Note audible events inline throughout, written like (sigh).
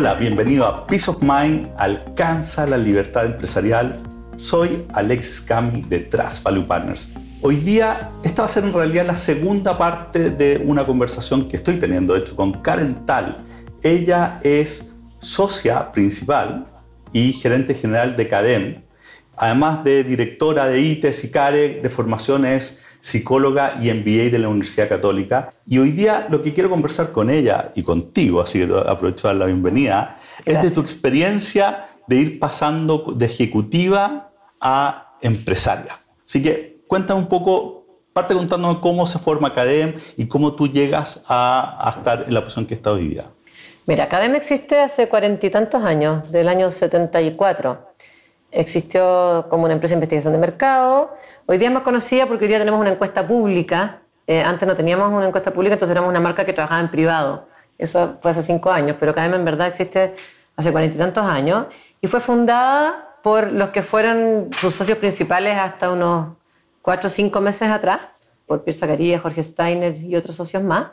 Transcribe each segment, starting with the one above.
Hola, bienvenido a Peace of Mind, alcanza la libertad empresarial. Soy Alexis Cami de Trust Value Partners. Hoy día, esta va a ser en realidad la segunda parte de una conversación que estoy teniendo, de hecho, con Karen Tal. Ella es socia principal y gerente general de CADEM. Además de directora de ITES y CARE, de formación es psicóloga y MBA de la Universidad Católica. Y hoy día lo que quiero conversar con ella y contigo, así que aprovecho de dar la bienvenida, es de tu experiencia de ir pasando de ejecutiva a empresaria. Así que cuéntame un poco, parte contándome cómo se forma CADEM y cómo tú llegas a, estar en la posición que está hoy día. Mira, CADEM existe hace cuarenta y tantos años, del año 74 existió como una empresa de investigación de mercado. Hoy día es más conocida porque hoy día tenemos una encuesta pública. Eh, antes no teníamos una encuesta pública, entonces éramos una marca que trabajaba en privado. Eso fue hace cinco años, pero KM en verdad existe hace cuarenta y tantos años y fue fundada por los que fueron sus socios principales hasta unos cuatro o cinco meses atrás, por Pierre Zacarías, Jorge Steiner y otros socios más.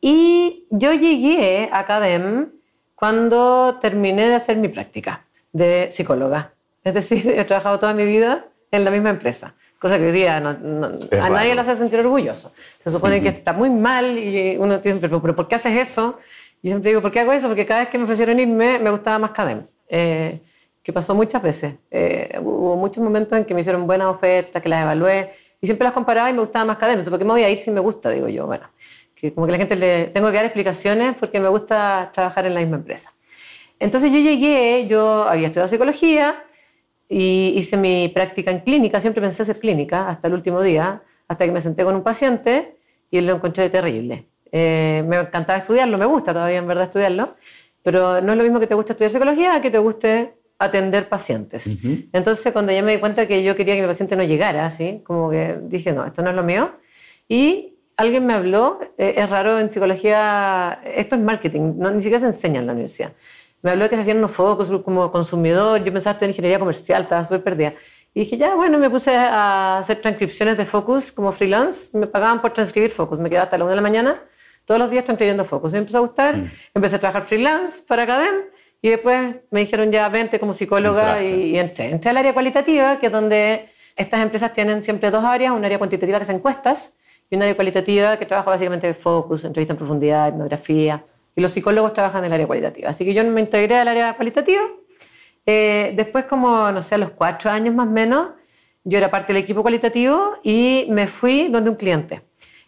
Y yo llegué a CADEM cuando terminé de hacer mi práctica de psicóloga. Es decir, (laughs) he trabajado toda mi vida en la misma empresa, cosa que hoy día a nadie le hace sentir orgulloso. Se supone que está muy mal y uno tiene, pero, pero ¿por qué haces eso? Y yo siempre digo, ¿por qué hago eso? Porque cada vez que me ofrecieron irme, me gustaba más Cadem. Eh, que pasó muchas veces. Eh, hubo muchos momentos en que me hicieron buenas ofertas, que las evalué, y siempre las comparaba y me gustaba más Cadem. Entonces, ¿por qué me voy a ir si me gusta? Digo yo, bueno, que como que la gente le tengo que dar explicaciones porque me gusta trabajar en la misma empresa. Entonces yo llegué, yo había estudiado psicología, y hice mi práctica en clínica, siempre pensé hacer clínica hasta el último día, hasta que me senté con un paciente y lo encontré terrible. Eh, me encantaba estudiarlo, me gusta todavía en verdad estudiarlo, pero no es lo mismo que te guste estudiar psicología que te guste atender pacientes. Entonces, cuando ya me di cuenta que yo quería que mi paciente no llegara, así, como que dije, no, esto no es lo mío. Y alguien me habló, eh, es raro en psicología, esto es marketing, no, ni siquiera se enseña en la universidad me habló de que se hacían unos focos como consumidor, yo pensaba en ingeniería comercial, estaba súper perdida. Y dije, ya, bueno, me puse a hacer transcripciones de Focus como freelance, me pagaban por transcribir Focus, me quedaba hasta la una de la mañana, todos los días transcribiendo Focus. Me empezó a gustar, mm. empecé a trabajar freelance para Cadem y después me dijeron ya, vente como psicóloga y, entré. Entré al área cualitativa, que es donde estas empresas tienen siempre dos áreas, un área cuantitativa que es encuestas y un área cualitativa que trabaja básicamente de Focus, entrevista en profundidad, etnografía, y los psicólogos trabajan en el área cualitativa. Así que yo me integré al área cualitativa. Eh, después, como, no sé, a los cuatro años más o menos, yo era parte del equipo cualitativo y me fui donde un cliente,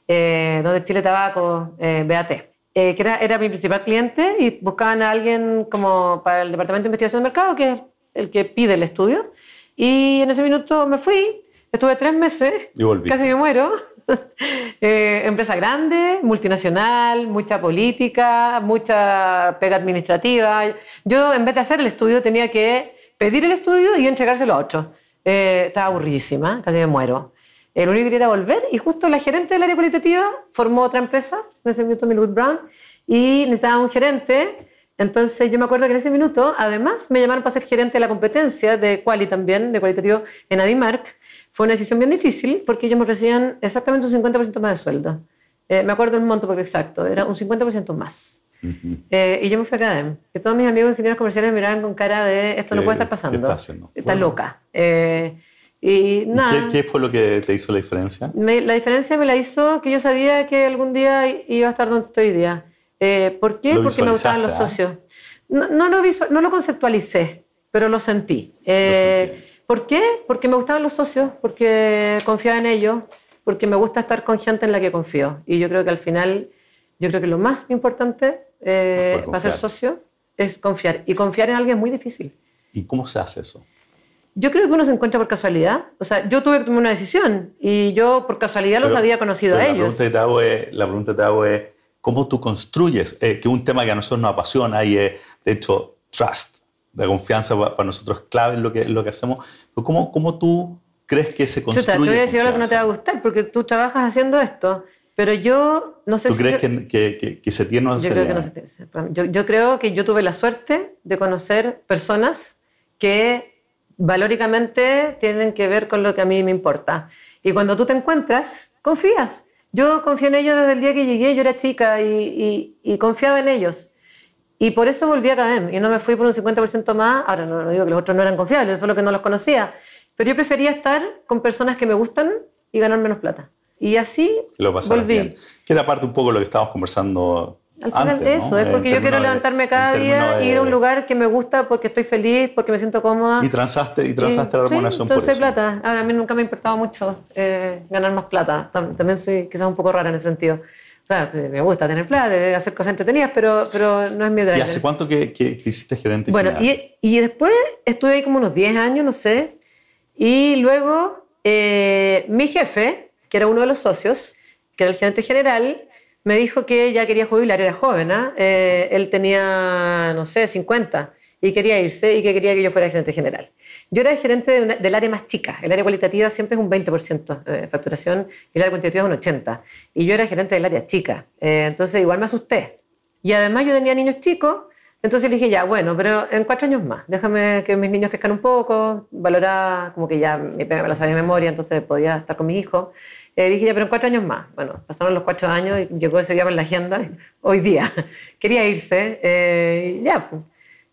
eh, donde Chile Tabaco, eh, BAT, que era, era, mi principal cliente y buscaban a alguien como para el Departamento de Investigación del Mercado, que es el que pide el estudio. Y en ese minuto me fui, estuve tres meses, y casi me muero. (laughs) Eh, empresa grande, multinacional, mucha política, mucha pega administrativa. Yo, en vez de hacer el estudio, tenía que pedir el estudio y entregárselo a otro. Eh, estaba aburridísima, casi me muero. El único que quería volver y justo la gerente del área cualitativa formó otra empresa, en ese minuto Millwood Brown, y necesitaba un gerente. Entonces yo me acuerdo que en ese minuto, además, me llamaron para ser gerente de la competencia de Quali también, de cualitativo en Adimark. Fue una decisión bien difícil porque ellos me ofrecían exactamente un 50% más de sueldo. Eh, me acuerdo el monto porque exacto, era un 50% más. Eh, y yo me fui a Cadem. Que todos mis amigos ingenieros comerciales me miraban con cara de esto no puede estar pasando. ¿qué está loca. Eh, y nada. ¿Qué, fue lo que te hizo la diferencia? la diferencia me la hizo que yo sabía que algún día iba a estar donde estoy hoy día. ¿Por qué? Porque me gustaban los ¿ah? socios. No, no, lo no, lo conceptualicé, pero lo sentí. Lo sentí. ¿Por qué? Porque me gustaban los socios, porque confiaba en ellos, porque me gusta estar con gente en la que confío. Y yo creo que al final, yo creo que lo más importante eh, para ser socio es confiar. Y confiar en alguien es muy difícil. ¿Y cómo se hace eso? Yo creo que uno se encuentra por casualidad. O sea, yo tuve que tomar una decisión y yo por casualidad los había conocido a ellos. Pregunta es, la pregunta que te hago es, ¿cómo tú construyes? Eh, que un tema que a nosotros nos apasiona y es, de hecho, trust la confianza para nosotros es clave en lo que, lo que hacemos. Pero ¿cómo, ¿Cómo tú crees que se construye Chuta, te voy a decir algo que no te va a gustar porque tú trabajas haciendo esto. Pero yo no sé ¿Tú crees que, que, que, se tiene yo creo que no se tiene. Yo, yo creo que yo tuve la suerte de conocer personas que valóricamente tienen que ver con lo que a mí me importa. Y cuando tú te encuentras, confías. Yo confié en ellos desde el día que llegué, yo era chica y, y, y confiaba en ellos. Y por eso volví a Academ y no me fui por un 50% más. Ahora no, digo que los otros no eran confiables, solo que no los conocía. Pero yo prefería estar con personas que me gustan y ganar menos plata. Y así lo volví. Bien. Que era parte un poco de lo que estábamos conversando al final de eso, es porque yo quiero levantarme cada día y ir a un lugar que me gusta porque estoy feliz, porque me siento cómoda. Y transaste, y transaste la remuneración por eso. plata. Ahora, a mí nunca me ha importado mucho eh, ganar más plata. También soy quizás un poco rara en ese sentido. O sea, me gusta tener plata, hacer cosas entretenidas, pero, pero no es mi driver. ¿Y hace cuánto que, que, hiciste gerente Bueno, y, y, después estuve ahí como unos 10 años, no sé. Y luego eh, mi jefe, que era uno de los socios, que era el gerente general, me dijo que ya quería jubilar, era joven, ¿ah? eh, él tenía, no sé, 50 y quería irse y que quería que yo fuera gerente general. Yo era gerente del área más chica, el área cualitativa siempre es un 20% de facturación y el área cuantitativa es un 80%. Y yo era gerente del área chica, eh, entonces igual me asusté. Y además yo tenía niños chicos, entonces dije, ya, bueno, pero en cuatro años más, déjame que mis niños crezcan un poco, valorar, como que ya me, me la sabía de memoria, entonces podía estar con mi hijo. Eh, dije, ya, pero en cuatro años más. Bueno, pasaron los cuatro años y llegó ese día con la agenda. (laughs) Hoy día (laughs) quería irse. Eh, ya, pues.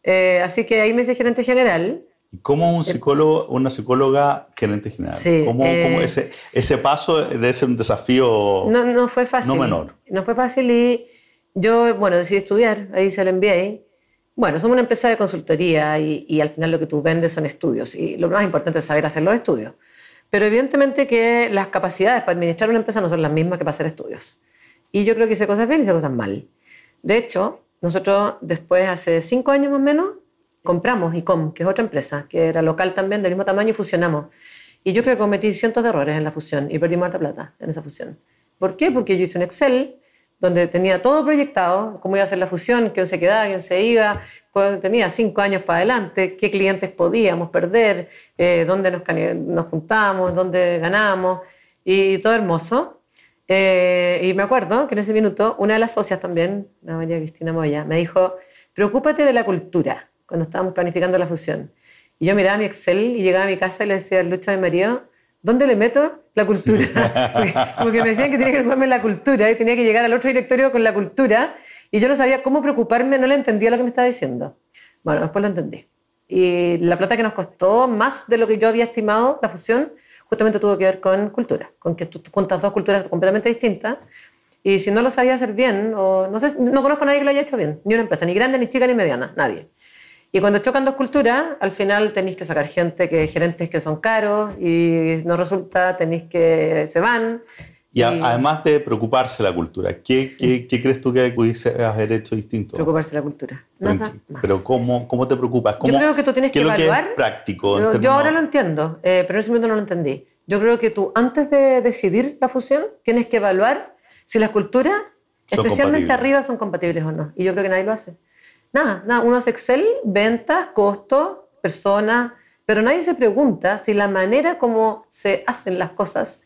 Eh, así que ahí me hice gerente general. ¿Y cómo un psicólogo, una psicóloga gerente general? Sí, ¿Cómo, cómo ese, ese, paso debe ser un desafío no, no fue fácil. No menor. No fue fácil y yo, bueno, decidí estudiar. Ahí se el MBA. Bueno, somos una empresa de consultoría y, y al final lo que tú vendes son estudios. Y lo más importante es saber hacer los estudios. Pero evidentemente que las capacidades para administrar una empresa no son las mismas que para hacer estudios. Y yo creo que hice cosas bien y hice cosas mal. De hecho, nosotros después, hace cinco años más o menos, compramos ICOM, que es otra empresa, que era local también, del mismo tamaño, y fusionamos. Y yo creo que cometí cientos de errores en la fusión y perdí mucha plata en esa fusión. ¿Por qué? Porque yo hice un Excel donde tenía todo proyectado, cómo iba a ser la fusión, quién se quedaba, quién se iba, tenía cinco años para adelante, qué clientes podíamos perder, eh, dónde nos, nos juntamos, dónde ganamos, y todo hermoso. Eh, y me acuerdo que en ese minuto una de las socias también, la María Cristina Moya, me dijo, preocúpate de la cultura, cuando estábamos planificando la fusión. Y yo miraba mi Excel y llegaba a mi casa y le decía a Lucha mi marido, ¿dónde le meto la cultura? (laughs) (laughs) Como que me decían que tenía que preocuparme la cultura y tenía que llegar al otro directorio con la cultura y yo no sabía cómo preocuparme, no le entendía lo que me estaba diciendo. Bueno, después lo entendí. Y la plata que nos costó más de lo que yo había estimado, la fusión, justamente tuvo que ver con cultura, con que tú juntas dos culturas completamente distintas. Y si no lo sabía hacer bien, o no, sé, no conozco a nadie que lo haya hecho bien, ni una empresa, ni grande, ni chica, ni mediana, nadie. Y cuando chocan dos culturas, al final tenéis que sacar gente, que gerentes que son caros y no resulta, tenéis que se van y, además de preocuparse la cultura, ¿qué, qué, qué crees tú que pudiese haber hecho distinto? Preocuparse la cultura. Nada pero, más. Pero ¿cómo, ¿cómo te preocupas? ¿Cómo, yo creo que tú tienes que evaluar. es práctico? Yo, ahora lo entiendo, eh, pero en ese momento no lo entendí. Yo creo que tú, antes de decidir la fusión, tienes que evaluar si las culturas, especialmente arriba, son compatibles o no. Y yo creo que nadie lo hace. Nada, nada. Uno hace Excel, ventas, costos, personas, pero nadie se pregunta si la manera como se hacen las cosas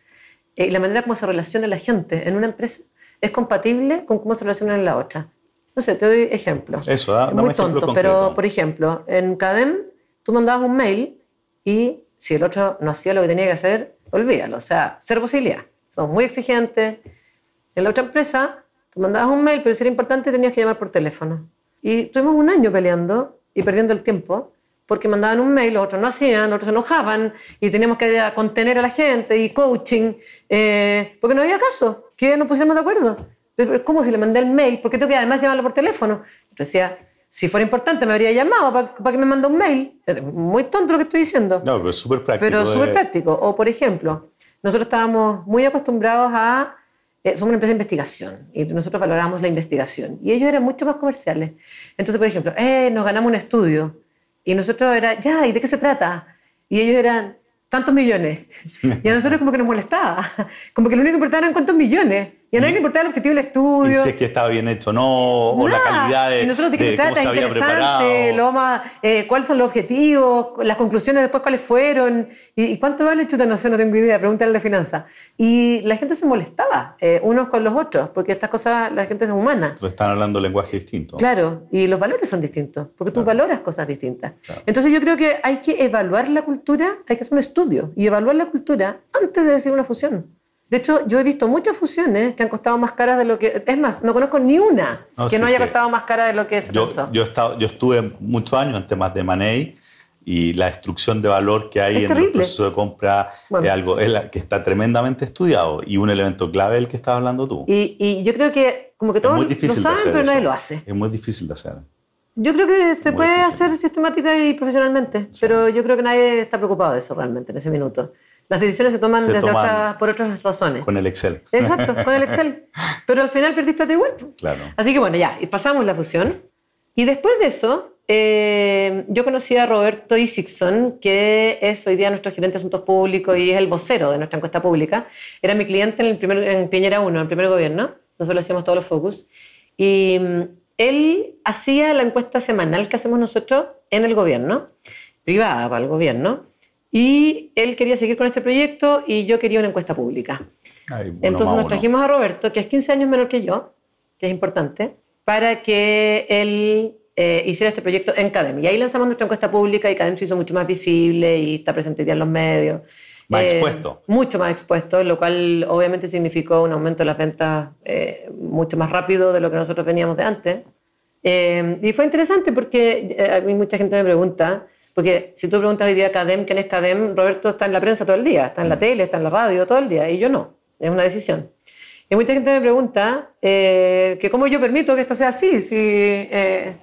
y eh, la manera como se relaciona la gente en una empresa es compatible con cómo se relaciona en la otra. No sé, te doy ejemplos. Eso, da, Muy tonto, pero por ejemplo, en Cadem tú mandabas un mail y si el otro no hacía lo que tenía que hacer, olvídalo. O sea, cero posibilidad. Somos muy exigentes. En la otra empresa, tú mandabas un mail, pero si era importante tenías que llamar por teléfono. Y tuvimos un año peleando y perdiendo el tiempo porque mandaban un mail, los otros no hacían, otros se enojaban y teníamos que contener a la gente y coaching, eh, porque no había caso, que nos pusiéramos de acuerdo. ¿Cómo si le mandé el mail? ¿Por qué tengo que además llamarlo por teléfono? Yo decía, si fuera importante me habría llamado para, que me mande un mail. muy tonto lo que estoy diciendo. No, pero es súper práctico. Pero súper práctico. O, por ejemplo, nosotros estábamos muy acostumbrados a... Eh, somos una empresa de investigación y nosotros valoramos la investigación. Y ellos eran mucho más comerciales. Entonces, por ejemplo, eh, nos ganamos un estudio y nosotros era, ya, ¿y de qué se trata? Y ellos eran, tantos millones. (laughs) Y a nosotros como que nos molestaba. Como que lo único que importaba eran cuántos millones. Y a nadie le importaba el objetivo del estudio. Y si es que estaba bien hecho no, o la calidad de, de cómo se había preparado. Lo más, eh, cuáles son los objetivos, las conclusiones después cuáles fueron, y, cuánto vale chuta, no sé, no tengo idea, pregúntale de finanzas. Y la gente se molestaba, eh, unos con los otros, porque estas cosas, la gente es humana. Pues están hablando lenguaje distinto. Claro, y los valores son distintos, porque tú valoras cosas distintas. Entonces yo creo que hay que evaluar la cultura, hay que hacer un estudio y evaluar la cultura antes de decir una fusión. De hecho, yo he visto muchas fusiones que han costado más caras de lo que... Es más, no conozco ni una que no haya costado más cara de lo que se yo, pensó. Yo, he estado, yo estuve muchos años en temas de Manei y la destrucción de valor que hay en el proceso de compra es algo que está tremendamente estudiado y un elemento clave el que estás hablando tú. Y, y yo creo que como que todos lo saben, pero nadie lo hace. Es muy difícil de hacer. Yo creo que se puede hacer sistemática y profesionalmente, pero yo creo que nadie está preocupado de eso realmente en ese minuto. Las decisiones se toman, por otras razones. Con el Excel. Exacto, con el Excel. (laughs) Pero al final perdiste plata igual. Claro. Así que bueno, ya, y pasamos la fusión. Y después de eso, eh, yo conocí a Roberto Isixson, que es hoy día nuestro gerente de asuntos públicos y es el vocero de nuestra encuesta pública. Era mi cliente en, el primer, en Piñera 1, en el primer gobierno. Nosotros hacíamos todos los focus. Y mm, él hacía la encuesta semanal que hacemos nosotros en el gobierno, privada para el gobierno. Y él quería seguir con este proyecto y yo quería una encuesta pública. Entonces nos trajimos a Roberto, que es 15 años menor que yo, que es importante, para que él eh, hiciera este proyecto en Cadem. Y ahí lanzamos nuestra encuesta pública y Cadem se hizo mucho más visible y está presente en los medios. Más eh, expuesto. Mucho más expuesto, lo cual obviamente significó un aumento de las ventas eh, mucho más rápido de lo que nosotros veníamos de antes. y fue interesante porque a mí mucha gente me pregunta, porque si tú preguntas hoy día a Cadem, ¿quién es Cadem? Roberto está en la prensa todo el día, está en la mm. tele, está en la radio todo el día, y yo no. Es una decisión. Y mucha gente me pregunta eh, que cómo yo permito que esto sea así. Si, eh,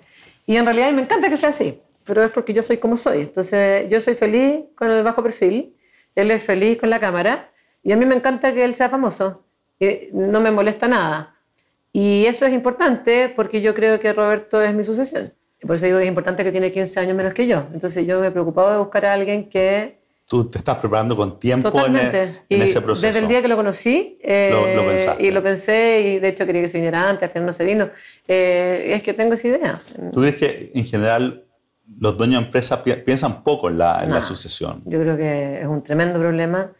y en realidad me encanta que sea así, pero es porque yo soy como soy. Entonces yo soy feliz con el bajo perfil, él es feliz con la cámara, y a mí me encanta que él sea famoso. Y no me molesta nada. Y eso es importante porque yo creo que Roberto es mi sucesión. Por eso digo que es importante que tiene 15 años menos que yo. Entonces yo me he preocupado de buscar a alguien que... Tú te estás preparando con tiempo en, en, ese proceso. Desde el día que lo conocí. Eh, lo, y lo pensé y de hecho quería que se viniera antes, al final no se vino. Eh, es que tengo esa idea. ¿Tú crees que en general los dueños de empresas piensan poco en la, en la sucesión? Yo creo que es un tremendo problema.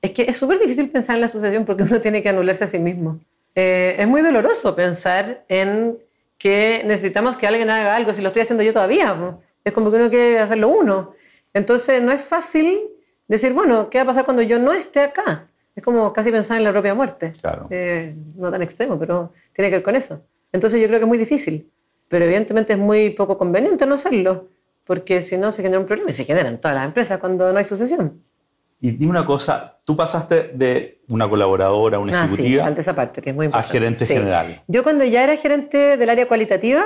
Es que es súper difícil pensar en la sucesión porque uno tiene que anularse a sí mismo. Eh, es muy doloroso pensar en que necesitamos que alguien haga algo, si lo estoy haciendo yo todavía. Es como que uno quiere hacerlo uno. Entonces no es fácil decir, bueno, ¿qué va a pasar cuando yo no esté acá? Es como casi pensar en la propia muerte. Claro. Eh, no tan extremo, pero tiene que ver con eso. Entonces yo creo que es muy difícil, pero evidentemente es muy poco conveniente no hacerlo, porque si no se genera un problema y se generan todas las empresas cuando no hay sucesión. Y dime una cosa, tú pasaste de una colaboradora, una ah, ejecutiva, esa parte, que es muy a gerente general. Yo cuando ya era gerente del área cualitativa,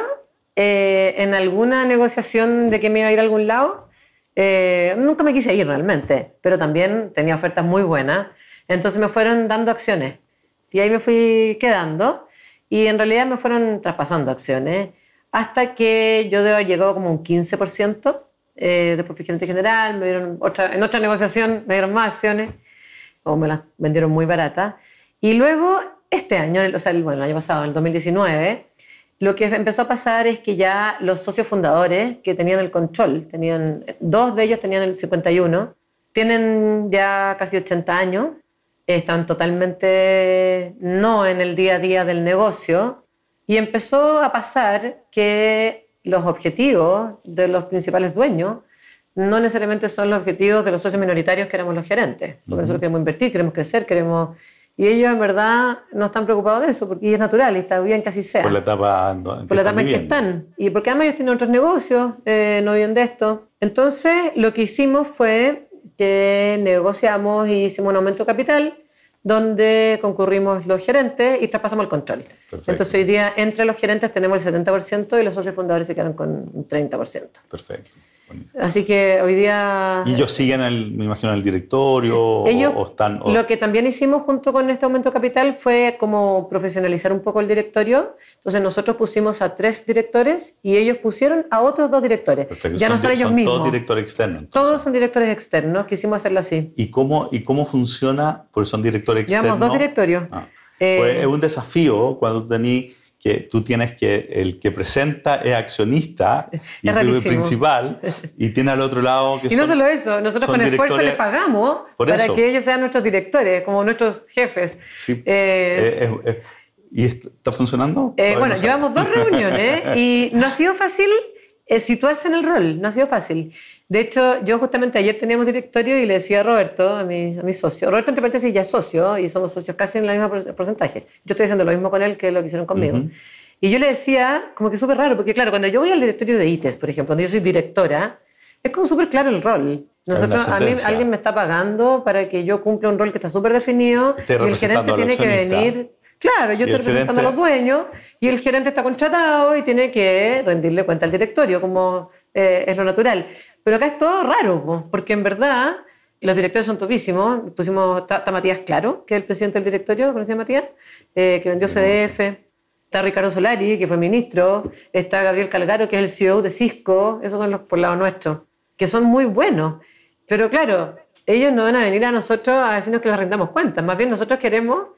eh, en alguna negociación de que me iba a ir a algún lado, eh, nunca me quise ir realmente, pero también tenía ofertas muy buenas, entonces me fueron dando acciones y ahí me fui quedando y en realidad me fueron traspasando acciones hasta que yo debo haber llegado como un 15% eh, después fui gerente general, me dieron otra, en otra negociación me dieron más acciones, o me las vendieron muy baratas. Y luego, este año, o sea, bueno, el año pasado, en el 2019, lo que empezó a pasar es que ya los socios fundadores que tenían el control, tenían, dos de ellos tenían el 51, tienen ya casi 80 años, están totalmente no en el día a día del negocio, y empezó a pasar que los objetivos de los principales dueños no necesariamente son los objetivos de los socios minoritarios que éramos los gerentes. Porque nosotros queremos invertir, queremos crecer, queremos... Y ellos en verdad no están preocupados de eso, porque es natural y está bien que así sea. Por la etapa, Por la etapa en que están. Y porque además ellos tienen otros negocios, eh, no viven de esto. Entonces lo que hicimos fue que negociamos y hicimos un aumento de capital donde concurrimos los gerentes y traspasamos el control. Entonces hoy día entre los gerentes tenemos el 70% y los socios fundadores se quedan con un 30%. Perfecto. Así que hoy día... ¿Y ellos siguen, me imagino, en el directorio? Ellos, o, están, Lo que también hicimos junto con este aumento de capital fue como profesionalizar un poco el directorio. Entonces nosotros pusimos a tres directores y ellos pusieron a otros dos directores. Ya no son, ellos mismos. Todos directores externos. Todos son directores externos. Quisimos hacerlo así. ¿Y cómo, y cómo funciona? Porque son directores externos. Llevamos dos directorios. Ah. Eh, pues es un desafío cuando tenés que tú tienes que, el que presenta es accionista (laughs) y el principal, (laughs) y tiene al otro lado que Y no solo eso, nosotros con esfuerzo les pagamos para que ellos sean nuestros directores, como nuestros jefes. Sí. Eh, ¿Y está funcionando? Eh, bueno, llevamos dos (laughs) reuniones y no ha sido fácil es situarse en el rol, no ha sido fácil. De hecho, yo justamente ayer teníamos directorio y le decía a Roberto, a mi, a mi socio, Roberto entre paréntesis ya es socio y somos socios casi en el mismo porcentaje. Yo estoy haciendo lo mismo con él que lo que hicieron conmigo. Y yo le decía, como que súper raro, porque claro, cuando yo voy al directorio de ITES, por ejemplo, cuando yo soy directora, es como súper claro el rol. Nosotros, a mí alguien me está pagando para que yo cumpla un rol que está súper definido y el gerente tiene que venir Claro, yo estoy representando a los dueños y el gerente está contratado y tiene que rendirle cuenta al directorio, como eh, es lo natural. Pero acá es todo raro, porque en verdad los directores son topísimos. Pusimos, está, Matías Claro, que es el presidente del directorio, ¿conocía a Matías? Eh, que vendió CDF. Está Ricardo Solari, que fue ministro. Está Gabriel Calgaro, que es el CEO de Cisco. Esos son los por lado nuestro, que son muy buenos. Pero claro, ellos no van a venir a nosotros a decirnos que les rendamos cuentas. Más bien nosotros queremos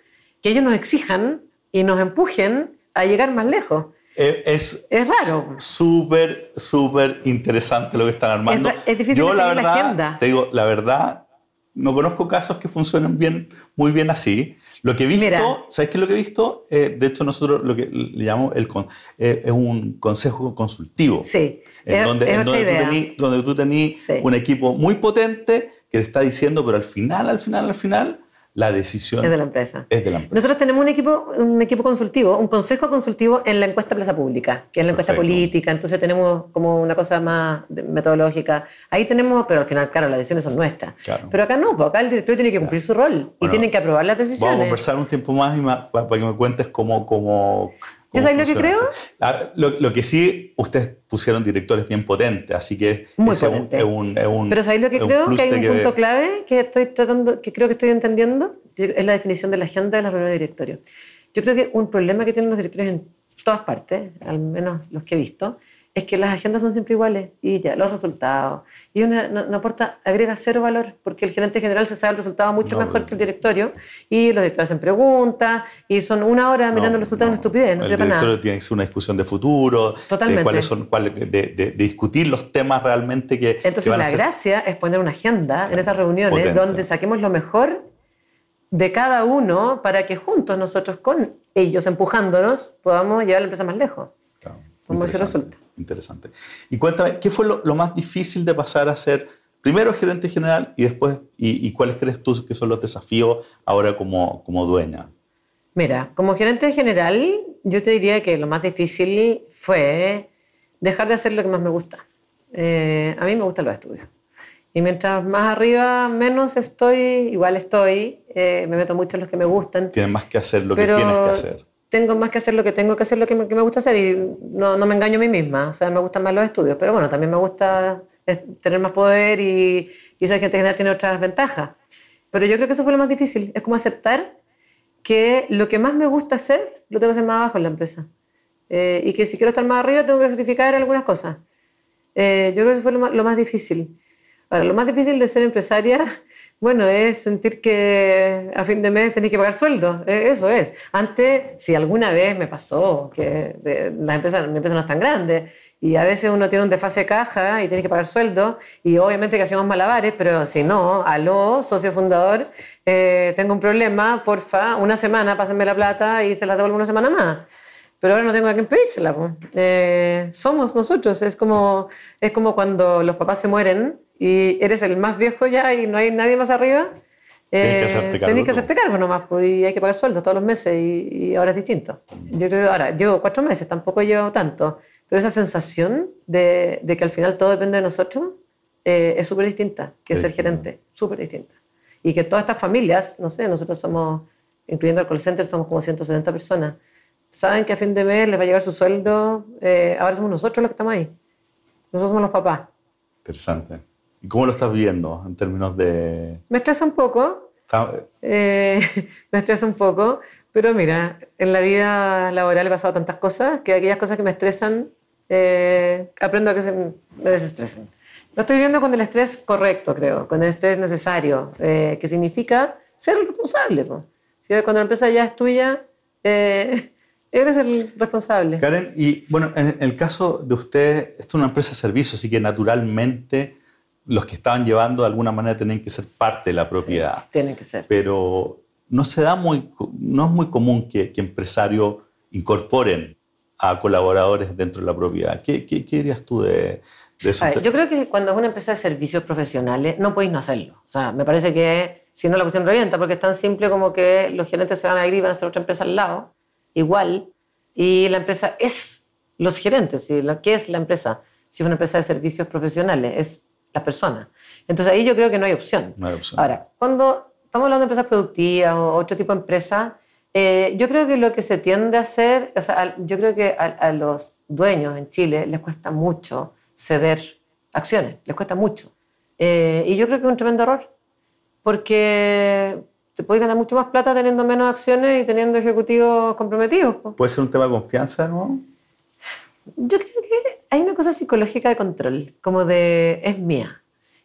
que ellos nos exijan y nos empujen a llegar más lejos. Eh, es, es raro. Súper, súper interesante lo que están armando. Es, difícil Yo, la verdad, te digo, la verdad, no conozco casos que funcionen bien, muy bien así. Lo que he visto, ¿sabes qué es lo que he visto? Eh, de hecho, nosotros lo que le llamamos el, eh, es un consejo consultivo. Sí. En donde, donde, tú tenés un equipo muy potente que te está diciendo, pero al final, al final, al final, la decisión es de la empresa. Es de la empresa. Nosotros tenemos un equipo, un equipo consultivo, un consejo consultivo en la encuesta Plaza Pública, que es la encuesta política, entonces tenemos como una cosa más metodológica. Ahí tenemos, pero al final, claro, las decisiones son nuestras. Pero acá no, pues acá el director tiene que cumplir su rol y tiene que aprobar las decisiones. Vamos a conversar un tiempo más, y para que me cuentes cómo, cómo ¿Ya sabes lo que creo? Ah, lo, que sí, ustedes pusieron directores bien potentes, así que Muy potente. Es, un, es, un, Pero ¿sabéis lo que creo? Que hay un punto clave que estoy tratando, que creo que estoy entendiendo, es la definición de la agenda de la reunión de directorio. Yo creo que un problema que tienen los directorios en todas partes, al menos los que he visto, es que las agendas son siempre iguales y ya, los resultados. Y una no, aporta, agrega cero valor, porque el gerente general se sabe el resultado mucho mejor que el directorio y los directores hacen preguntas y son una hora mirando los resultados, una estupidez, no El directorio tiene que ser una discusión de futuro, Totalmente. de cuáles son, de, discutir los temas realmente que. Entonces, la gracia es poner una agenda en esas reuniones donde saquemos lo mejor de cada uno para que juntos nosotros, con ellos empujándonos, podamos llevar la empresa más lejos. Claro. Como se resulta interesante. Y cuéntame, ¿qué fue lo, más difícil de pasar a ser primero gerente general y después, y, cuáles crees tú que son los desafíos ahora como, como dueña? Mira, como gerente general, yo te diría que lo más difícil fue dejar de hacer lo que más me gusta. Eh, a mí me gustan los estudios. Y mientras más arriba, menos estoy, igual estoy, eh, me meto mucho en los que me gustan. Tienes más que hacer lo que tienes que hacer tengo más que hacer lo que tengo que hacer, lo que me, que me gusta hacer y no, no, me engaño a mí misma. O sea, me gustan más los estudios, pero bueno, también me gusta tener más poder y, y esa gente general tiene otras ventajas. Pero yo creo que eso fue lo más difícil, es como aceptar que lo que más me gusta hacer lo tengo que hacer más abajo en la empresa. Eh, y que si quiero estar más arriba tengo que certificar algunas cosas. Eh, yo creo que eso fue lo más, lo más difícil. Ahora, lo más difícil de ser empresaria bueno, es sentir que a fin de mes tenéis que pagar sueldo. E, eso es. Antes, si alguna vez me pasó que las empresas, mi empresa no es tan grande y a veces uno tiene un desfase de caja y tiene que pagar sueldo y obviamente que hacemos malabares, pero si no, aló, socio fundador, eh, tengo un problema, porfa, una semana, pásenme la plata y se la devuelvo una semana más. Pero ahora no tengo a quién pedírsela. Eh, somos nosotros. Es como, es como cuando los papás se mueren y eres el más viejo ya y no hay nadie más arriba, eh, tienes que hacerte cargo. nomás, pues, y hay que pagar sueldo todos los meses y, ahora es distinto. Yo creo que ahora llevo cuatro meses, tampoco llevo tanto, pero esa sensación de, de que al final todo depende de nosotros eh, es súper distinta que ser gerente, súper distinta. Y que todas estas familias, no sé, nosotros somos, incluyendo el call center, somos como 170 personas, saben que a fin de mes les va a llegar su sueldo, eh, ahora somos nosotros los que estamos ahí. Nosotros somos los papás. Interesante. ¿Y cómo lo estás viendo en términos de...? Me estresa un poco. Eh, (laughs) me estresa un poco, pero mira, en la vida laboral he pasado tantas cosas que aquellas cosas que me estresan, eh, aprendo a que se me desestresen. Lo estoy viendo con el estrés correcto, creo, con el estrés necesario, eh, que significa ser responsable. Cuando la empresa ya es tuya, (laughs) eres el responsable. Karen, y bueno, en el caso de usted, esto es una empresa de servicios, así que naturalmente los que estaban llevando de alguna manera tienen que ser parte de la propiedad. tienen que ser. Pero no se da muy, no es muy común que, empresarios incorporen a colaboradores dentro de la propiedad. ¿Qué, qué, dirías tú de, eso? yo creo que cuando es una empresa de servicios profesionales no podéis no hacerlo. O sea, me parece que si no la cuestión revienta, porque es tan simple como que los gerentes se van a ir y van a hacer otra empresa al lado, igual, y la empresa es los gerentes. ¿Qué es la empresa? Si es una empresa de servicios profesionales, es la persona. Entonces ahí yo creo que no hay opción. No hay opción. Ahora, cuando estamos hablando de empresas productivas o otro tipo de empresa, eh, yo creo que lo que se tiende a hacer, o sea, yo creo que a, los dueños en Chile les cuesta mucho ceder acciones, les cuesta mucho. Eh, y yo creo que es un tremendo error porque te puedes ganar mucho más plata teniendo menos acciones y teniendo ejecutivos comprometidos. ¿Puede ser un tema de confianza, no? Yo creo que hay una cosa psicológica de control, como de es mía.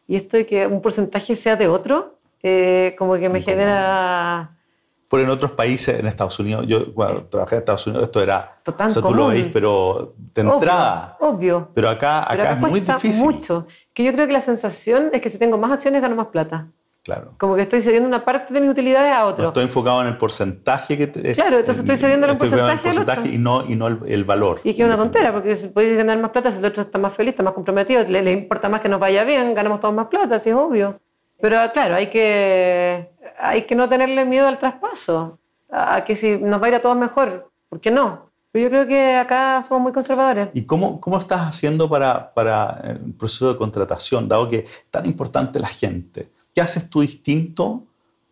Y esto de que un porcentaje sea de otro, eh, como que me genera... Por en otros países, en Estados Unidos, yo cuando trabajé en Estados Unidos, esto era... Total, o sea, tú lo veis, pero de entrada. Obvio. Pero acá, acá, es muy difícil. mucho. Que yo creo que la sensación es que si tengo más acciones, gano más plata. Claro. Como que estoy cediendo una parte de mis utilidades a otro. estoy enfocado en el porcentaje que te, Claro, entonces estoy cediendo un porcentaje, porcentaje y no, y no el, valor. Y es que es una tontera, porque si puedes ganar más plata, si el otro está más feliz, está más comprometido, le, importa más que nos vaya bien, ganamos todos más plata, así es obvio. Pero claro, hay que, hay que no tenerle miedo al traspaso, a que si nos va a ir a todos mejor, ¿por qué no? Pero yo creo que acá somos muy conservadores. ¿Y cómo, cómo estás haciendo para, para el proceso de contratación, dado que es tan importante la gente? ¿Qué haces tú distinto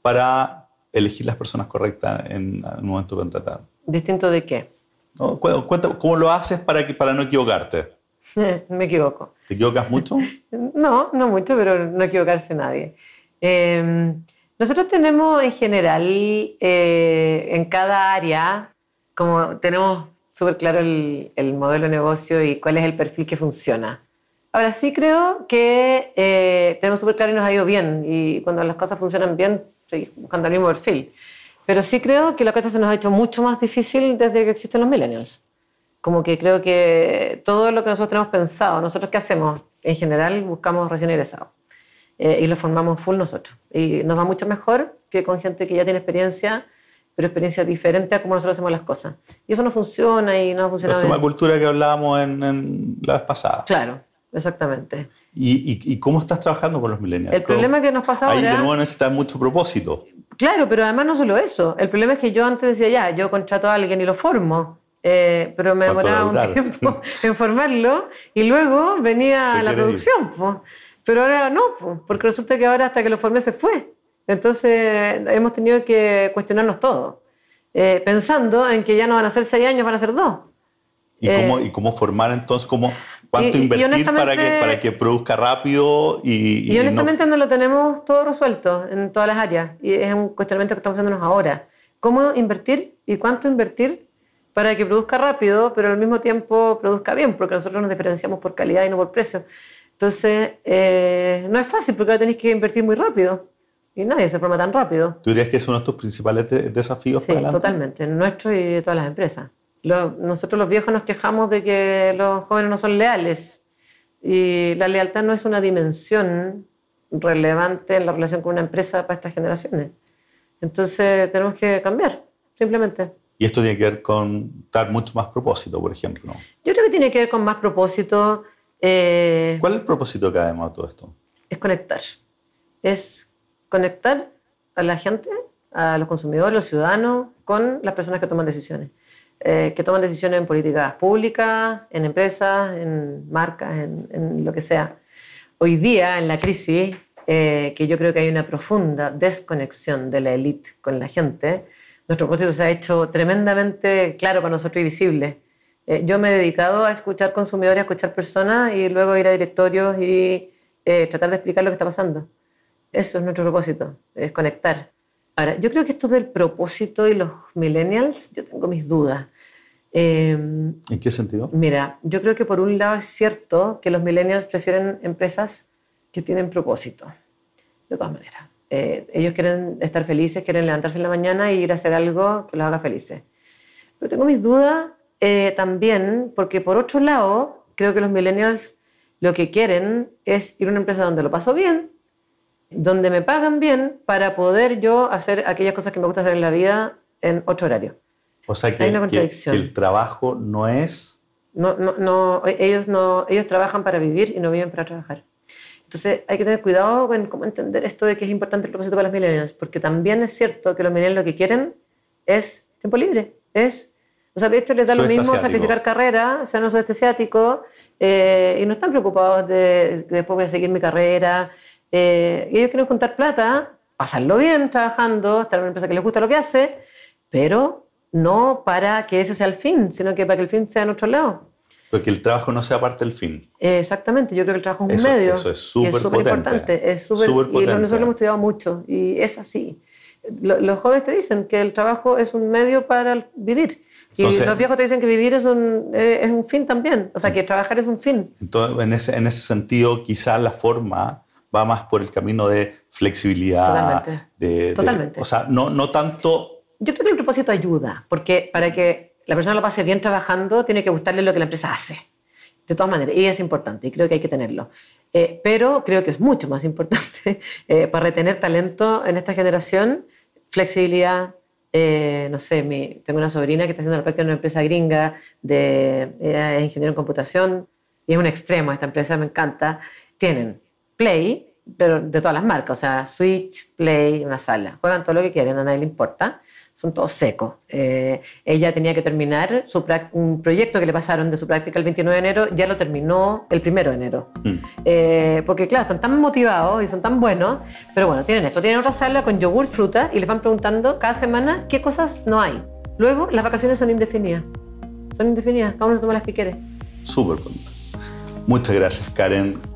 para elegir las personas correctas en el momento de contratar? ¿Distinto de qué? ¿Cómo lo haces para, que, para no equivocarte? (laughs) Me equivoco. ¿Te equivocas mucho? (laughs) no, no mucho, pero no equivocarse nadie. Em, nosotros tenemos en general, eh, en cada área, como tenemos súper claro el, el modelo de negocio y cuál es el perfil que funciona. Ahora sí creo que eh, tenemos súper claro y nos ha ido bien. Y cuando las cosas funcionan bien, seguimos buscando el mismo perfil. Pero sí creo que la cosa se nos ha hecho mucho más difícil desde que existen los millennials. Como que creo que todo lo que nosotros tenemos pensado, nosotros qué hacemos, en general buscamos recién egresados. Eh, y lo formamos full nosotros. Y nos va mucho mejor que con gente que ya tiene experiencia, pero experiencia diferente a cómo nosotros hacemos las cosas. Y eso no funciona y no ha funcionado. Es una cultura que hablábamos en, en la vez pasada. Claro, exactamente. ¿Y, cómo estás trabajando con los millennials? El problema que nos pasa ahora... Ahí de nuevo necesita mucho propósito. Claro, pero además no solo eso. El problema es que yo antes decía, ya, yo contrato a alguien y lo formo, eh, pero me demoraba un tiempo (laughs) en formarlo y luego venía la producción. Pero ahora no, porque resulta que ahora hasta que lo formé se fue. Entonces hemos tenido que cuestionarnos todo, eh, pensando en que ya no van a ser seis años, van a ser dos. ¿Y, cómo, eh, ¿Y cómo formar entonces? Cómo, ¿Cuánto invertir para, que, para que produzca rápido? Y, y, honestamente no... lo tenemos todo resuelto en todas las áreas. Y es un cuestionamiento que estamos haciéndonos ahora. ¿Cómo invertir y cuánto invertir para que produzca rápido, pero al mismo tiempo produzca bien? Porque nosotros nos diferenciamos por calidad y no por precio. Entonces, eh, no es fácil porque ahora tenéis que invertir muy rápido. Y nadie se forma tan rápido. ¿Tú dirías que es uno de tus principales desafíos? Sí, totalmente. Nuestro y de todas las empresas nosotros los viejos nos quejamos de que los jóvenes no son leales y la lealtad no es una dimensión relevante en la relación con una empresa para estas generaciones. Entonces tenemos que cambiar, simplemente. Y esto tiene que ver con dar mucho más propósito, por ejemplo. Yo creo que tiene que ver con más propósito. Eh, ¿Cuál es el propósito que además de todo esto? Es conectar. Es conectar a la gente, a los consumidores, a los ciudadanos, con las personas que toman decisiones. Eh, que toman decisiones en políticas públicas, en empresas, en marcas, en, lo que sea. Hoy día, en la crisis, eh, que yo creo que hay una profunda desconexión de la élite con la gente, nuestro propósito se ha hecho tremendamente claro para nosotros y visible. Eh, yo me he dedicado a escuchar consumidores, a escuchar personas y luego ir a directorios y tratar de explicar lo que está pasando. Eso es nuestro propósito, es conectar. Ahora, yo creo que esto del propósito y los millennials, yo tengo mis dudas. Em, ¿En qué sentido? Mira, yo creo que por un lado es cierto que los millennials prefieren empresas que tienen propósito, de todas maneras. Eh, ellos quieren estar felices, quieren levantarse en la mañana y ir a hacer algo que los haga felices. Pero tengo mis dudas eh, también porque por otro lado, creo que los millennials lo que quieren es ir a una empresa donde lo paso bien, donde me pagan bien para poder yo hacer aquellas cosas que me gusta hacer en la vida en otro horario. O sea que, Hay una que- contradicción. que el trabajo no es... No, no, no, ellos, no, ellos trabajan para vivir y no viven para trabajar. Entonces hay que tener cuidado con cómo entender esto de que es importante el propósito para las millennials, porque también es cierto que los millennials lo que quieren es tiempo libre. Es, o sea, de hecho les da lo mismo asiático. sacrificar carrera, sean un sudeste asiático, eh, y no están preocupados de que después voy a seguir mi carrera. Eh, ellos quieren juntar plata, pasarlo bien trabajando, estar en una empresa que les gusta lo que hace, pero no para que ese sea el fin, sino que para que el fin sea en otro lado. Porque el trabajo no sea parte del fin. Eh, Exactamente, yo creo que el trabajo es un Eso- medio. eso es súper importante. Es súper- y nosotros lo hemos estudiado mucho y es así. Lo- los jóvenes te dicen que el trabajo es un medio para vivir. Y Entonces- los viejos te dicen que vivir es un, eh, es un fin también. O sea, que trabajar es un fin. Entonces, en ese, en ese sentido, quizás la forma va más por el camino de flexibilidad. Totalmente. de- de- Totalmente. o sea, no, no tanto... Yo creo que el propósito ayuda, porque para que la persona lo pase bien trabajando, tiene que gustarle lo que la empresa hace. De todas maneras, y es importante, y creo que hay que tenerlo. Eh, pero creo que es mucho más importante (laughs) eh, para retener talento en esta generación, flexibilidad. eh, no sé, mi- tengo una sobrina que está haciendo la práctica en una empresa gringa de ella es ingeniero en computación y es un extremo esta empresa, me encanta. Tienen Play, pero de todas las marcas, o sea, Switch, Play, una sala. Juegan todo lo que quieren, a nadie le importa. Son todos secos. Eh, ella tenía que terminar su un proyecto que le pasaron de su práctica el 29 de enero, ya lo terminó el 1 de enero. Mm. Eh, porque claro, están tan motivados y son tan buenos, pero bueno, tienen esto, tienen otra sala con yogur, fruta y les van preguntando cada semana qué cosas no hay. Luego, las vacaciones son indefinidas. Son indefinidas, cada uno se toma las que quiere. Súper pronto. Muchas gracias, Karen.